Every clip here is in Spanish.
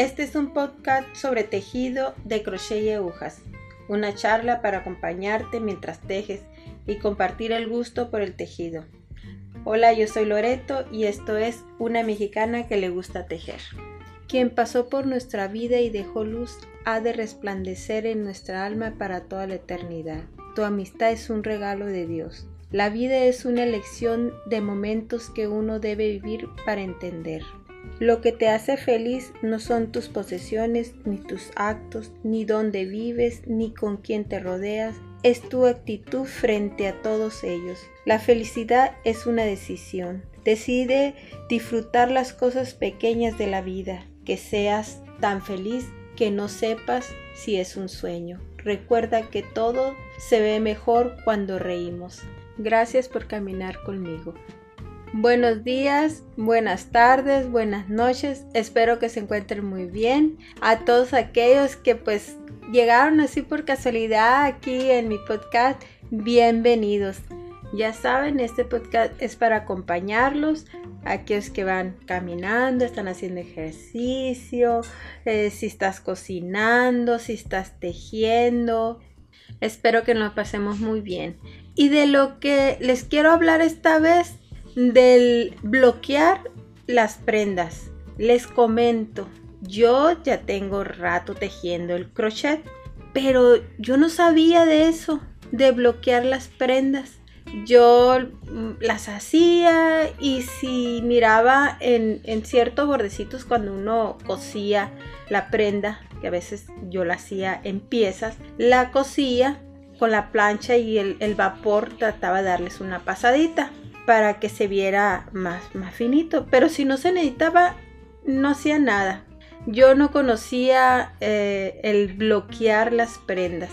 Este es un podcast sobre tejido de crochet y agujas, una charla para acompañarte mientras tejes y compartir el gusto por el tejido. Hola, yo soy Loreto y esto es Una mexicana que le gusta tejer. Quien pasó por nuestra vida y dejó luz ha de resplandecer en nuestra alma para toda la eternidad. Tu amistad es un regalo de Dios. La vida es una elección de momentos que uno debe vivir para entender. Lo que te hace feliz no son tus posesiones, ni tus actos, ni dónde vives, ni con quién te rodeas, es tu actitud frente a todos ellos. La felicidad es una decisión. Decide disfrutar las cosas pequeñas de la vida, que seas tan feliz que no sepas si es un sueño. Recuerda que todo se ve mejor cuando reímos. Gracias por caminar conmigo. Buenos días, buenas tardes, buenas noches. Espero que se encuentren muy bien. A todos aquellos que pues llegaron así por casualidad aquí en mi podcast, bienvenidos. Ya saben, este podcast es para acompañarlos, aquellos que van caminando, están haciendo ejercicio, eh, si estás cocinando, si estás tejiendo. Espero que nos pasemos muy bien. Y de lo que les quiero hablar esta vez, del bloquear las prendas. Les comento, yo ya tengo rato tejiendo el crochet, pero yo no sabía de eso, de bloquear las prendas. Yo mm, las hacía y si miraba en, en ciertos bordecitos cuando uno cosía la prenda, que a veces yo la hacía en piezas, la cosía con la plancha y el, vapor trataba de darles una pasadita para que se viera más, más finito. Pero si no se necesitaba, no hacía nada. Yo no conocía eh, el bloquear las prendas.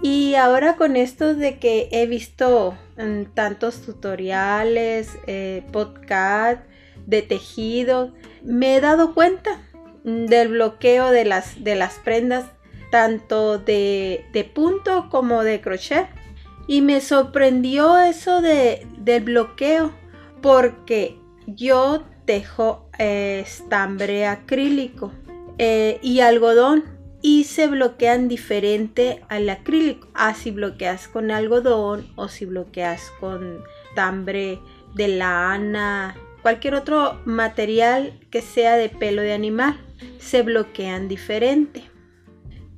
Y ahora con esto de que he visto mm, tantos tutoriales, eh, podcast de tejido, me he dado cuenta mm, del bloqueo de las, de las prendas tanto de, punto como de crochet. Y me sorprendió eso de, del bloqueo porque yo tejo eh, estambre acrílico eh, y algodón y se bloquean diferente al acrílico. Ah, bloqueas con algodón o si bloqueas con estambre de lana, cualquier otro material que sea de pelo de animal, se bloquean diferente.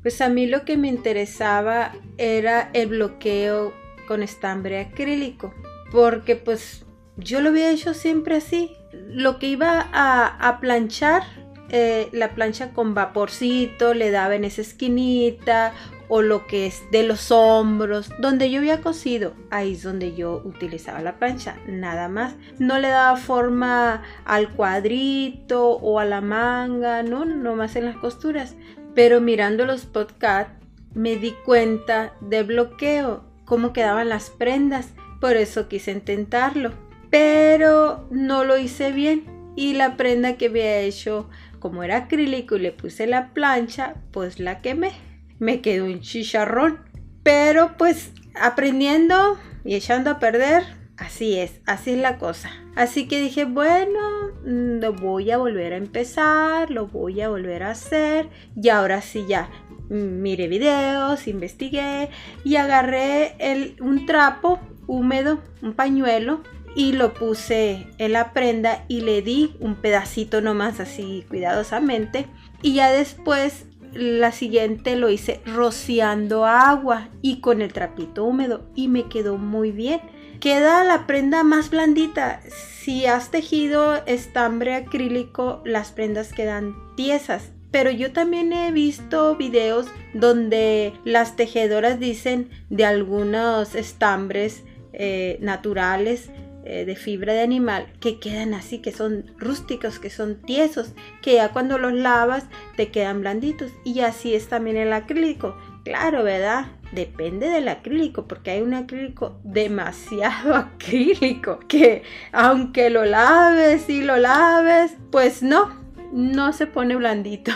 Pues a mí lo que me interesaba era el bloqueo con estambre acrílico, porque pues yo lo había hecho siempre así. Lo que iba a, planchar, eh, la plancha con vaporcito, le daba en esa esquinita o lo que es de los hombros, donde yo había cosido, ahí es donde yo utilizaba la plancha, nada más. No le daba forma al cuadrito o a la manga, no, nomás en las costuras. Pero mirando los podcasts me di cuenta de bloqueo, cómo quedaban las prendas, por eso quise intentarlo. Pero no lo hice bien y la prenda que había hecho, como era acrílico y le puse la plancha, pues la quemé. Me quedó un chicharrón. Pero pues aprendiendo y echando a perder, así es, así es la cosa. Así que dije, bueno, mm, lo voy a volver a empezar, lo voy a volver a hacer. Y ahora sí ya miré videos, investigué y agarré un trapo húmedo, un pañuelo y lo puse en la prenda y le di un pedacito nomás así cuidadosamente. Y ya después la siguiente lo hice rociando agua y con el trapito húmedo y me quedó muy bien queda la prenda más blandita. Si has tejido estambre acrílico, las prendas quedan tiesas. Pero yo también he visto videos donde las tejedoras dicen de algunos estambres eh, naturales eh, de fibra de animal que quedan así, que son rústicos, que son tiesos, que ya cuando los lavas te quedan blanditos. Y así es también el acrílico. Claro, ¿verdad? Depende del acrílico, porque hay un acrílico demasiado acrílico que aunque lo laves y lo laves, pues no, no se pone blandito.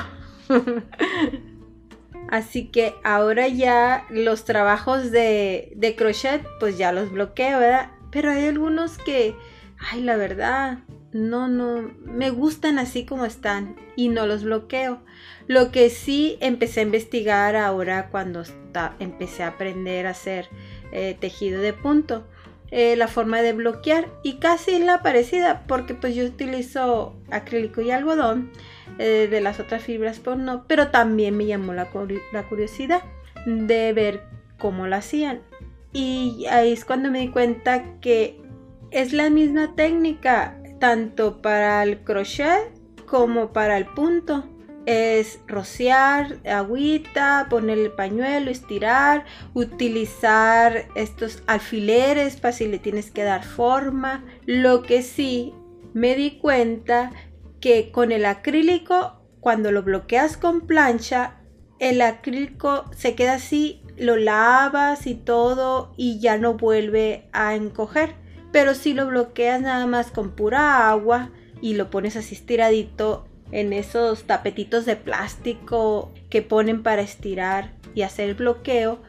Así que ahora ya los trabajos de, de, crochet, pues ya los bloqueo, ¿verdad? Pero hay algunos que, ay, la verdad, no, no, me gustan así como están y no los bloqueo. Lo que sí empecé a investigar ahora cuando empecé a aprender a hacer eh, tejido de punto, eh, la forma de bloquear y casi la parecida porque pues yo utilizo acrílico y algodón eh, de las otras fibras pues no, pero también me llamó la, la curiosidad de ver cómo lo hacían y ahí es cuando me di cuenta que es la misma técnica tanto para el crochet como para el punto. Es rociar agüita, poner el pañuelo, estirar, utilizar estos alfileres para si le tienes que dar forma. Lo que sí me di cuenta que con el acrílico, cuando lo bloqueas con plancha, el acrílico se queda así, lo lavas y todo y ya no vuelve a encoger pero si lo bloqueas nada más con pura agua y lo pones así estiradito en esos tapetitos de plástico que ponen para estirar y hacer el bloqueo,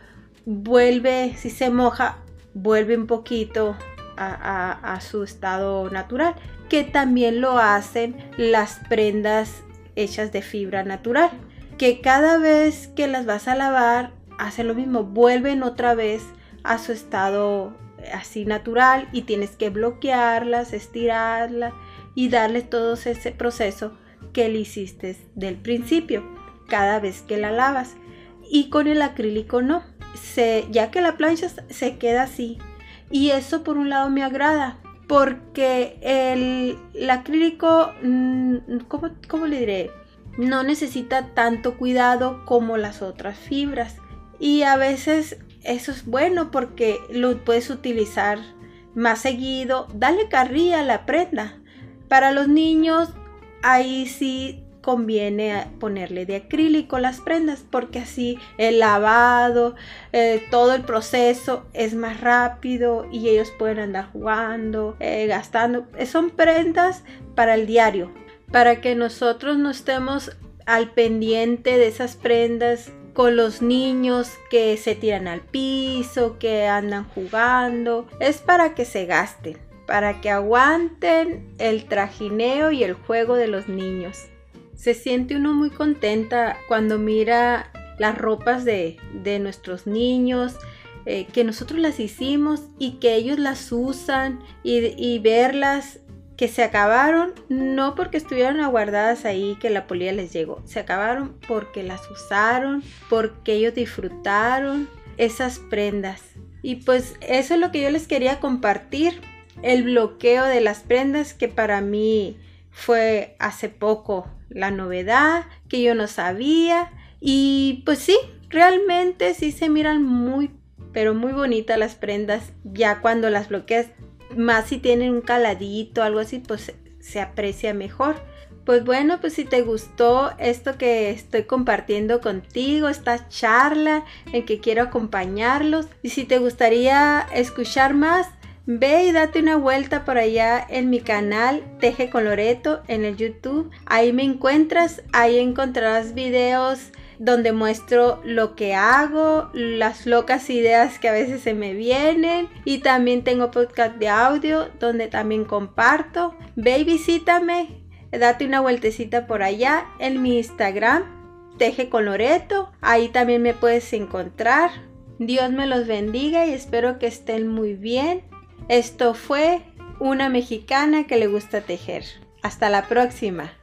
vuelve, si se moja, vuelve un poquito a, su estado natural, que también lo hacen las prendas hechas de fibra natural, que cada vez que las vas a lavar, hacen lo mismo, vuelven otra vez a su estado así natural y tienes que bloquearlas, estirarlas y darle todo ese proceso que le hiciste del principio cada vez que la lavas. Y con el acrílico no, se, ya que la plancha se queda así. Y eso por un lado me agrada, porque el, acrílico, mm, ¿cómo, ¿cómo le diré? No necesita tanto cuidado como las otras fibras. Y a veces eso es bueno porque lo puedes utilizar más seguido. Dale carrilla a la prenda. Para los niños, ahí sí conviene ponerle de acrílico las prendas porque así el lavado, eh, todo el proceso es más rápido y ellos pueden andar jugando, eh, gastando. Son prendas para el diario, para que nosotros no estemos al pendiente de esas prendas con los niños que se tiran al piso, que andan jugando. Es para que se gasten, para que aguanten el trajineo y el juego de los niños. Se siente uno muy contenta cuando mira las ropas de, nuestros niños, eh, que nosotros las hicimos y que ellos las usan y, y verlas que se acabaron no porque estuvieron aguardadas ahí que la polilla les llegó, se acabaron porque las usaron, porque ellos disfrutaron esas prendas. Y pues eso es lo que yo les quería compartir, el bloqueo de las prendas que para mí fue hace poco la novedad, que yo no sabía y pues sí, realmente sí se miran muy pero muy bonitas las prendas ya cuando las bloqueas más si tienen un caladito, algo así, pues se aprecia mejor. Pues bueno, pues si te gustó esto que estoy compartiendo contigo, esta charla en que quiero acompañarlos, y si te gustaría escuchar más, ve y date una vuelta por allá en mi canal Teje con Loreto en el YouTube. Ahí me encuentras, ahí encontrarás videos donde muestro lo que hago, las locas ideas que a veces se me vienen y también tengo podcast de audio donde también comparto. Ve y visítame, date una vueltecita por allá en mi Instagram, Teje con Loreto, ahí también me puedes encontrar. Dios me los bendiga y espero que estén muy bien. Esto fue una mexicana que le gusta tejer. Hasta la próxima.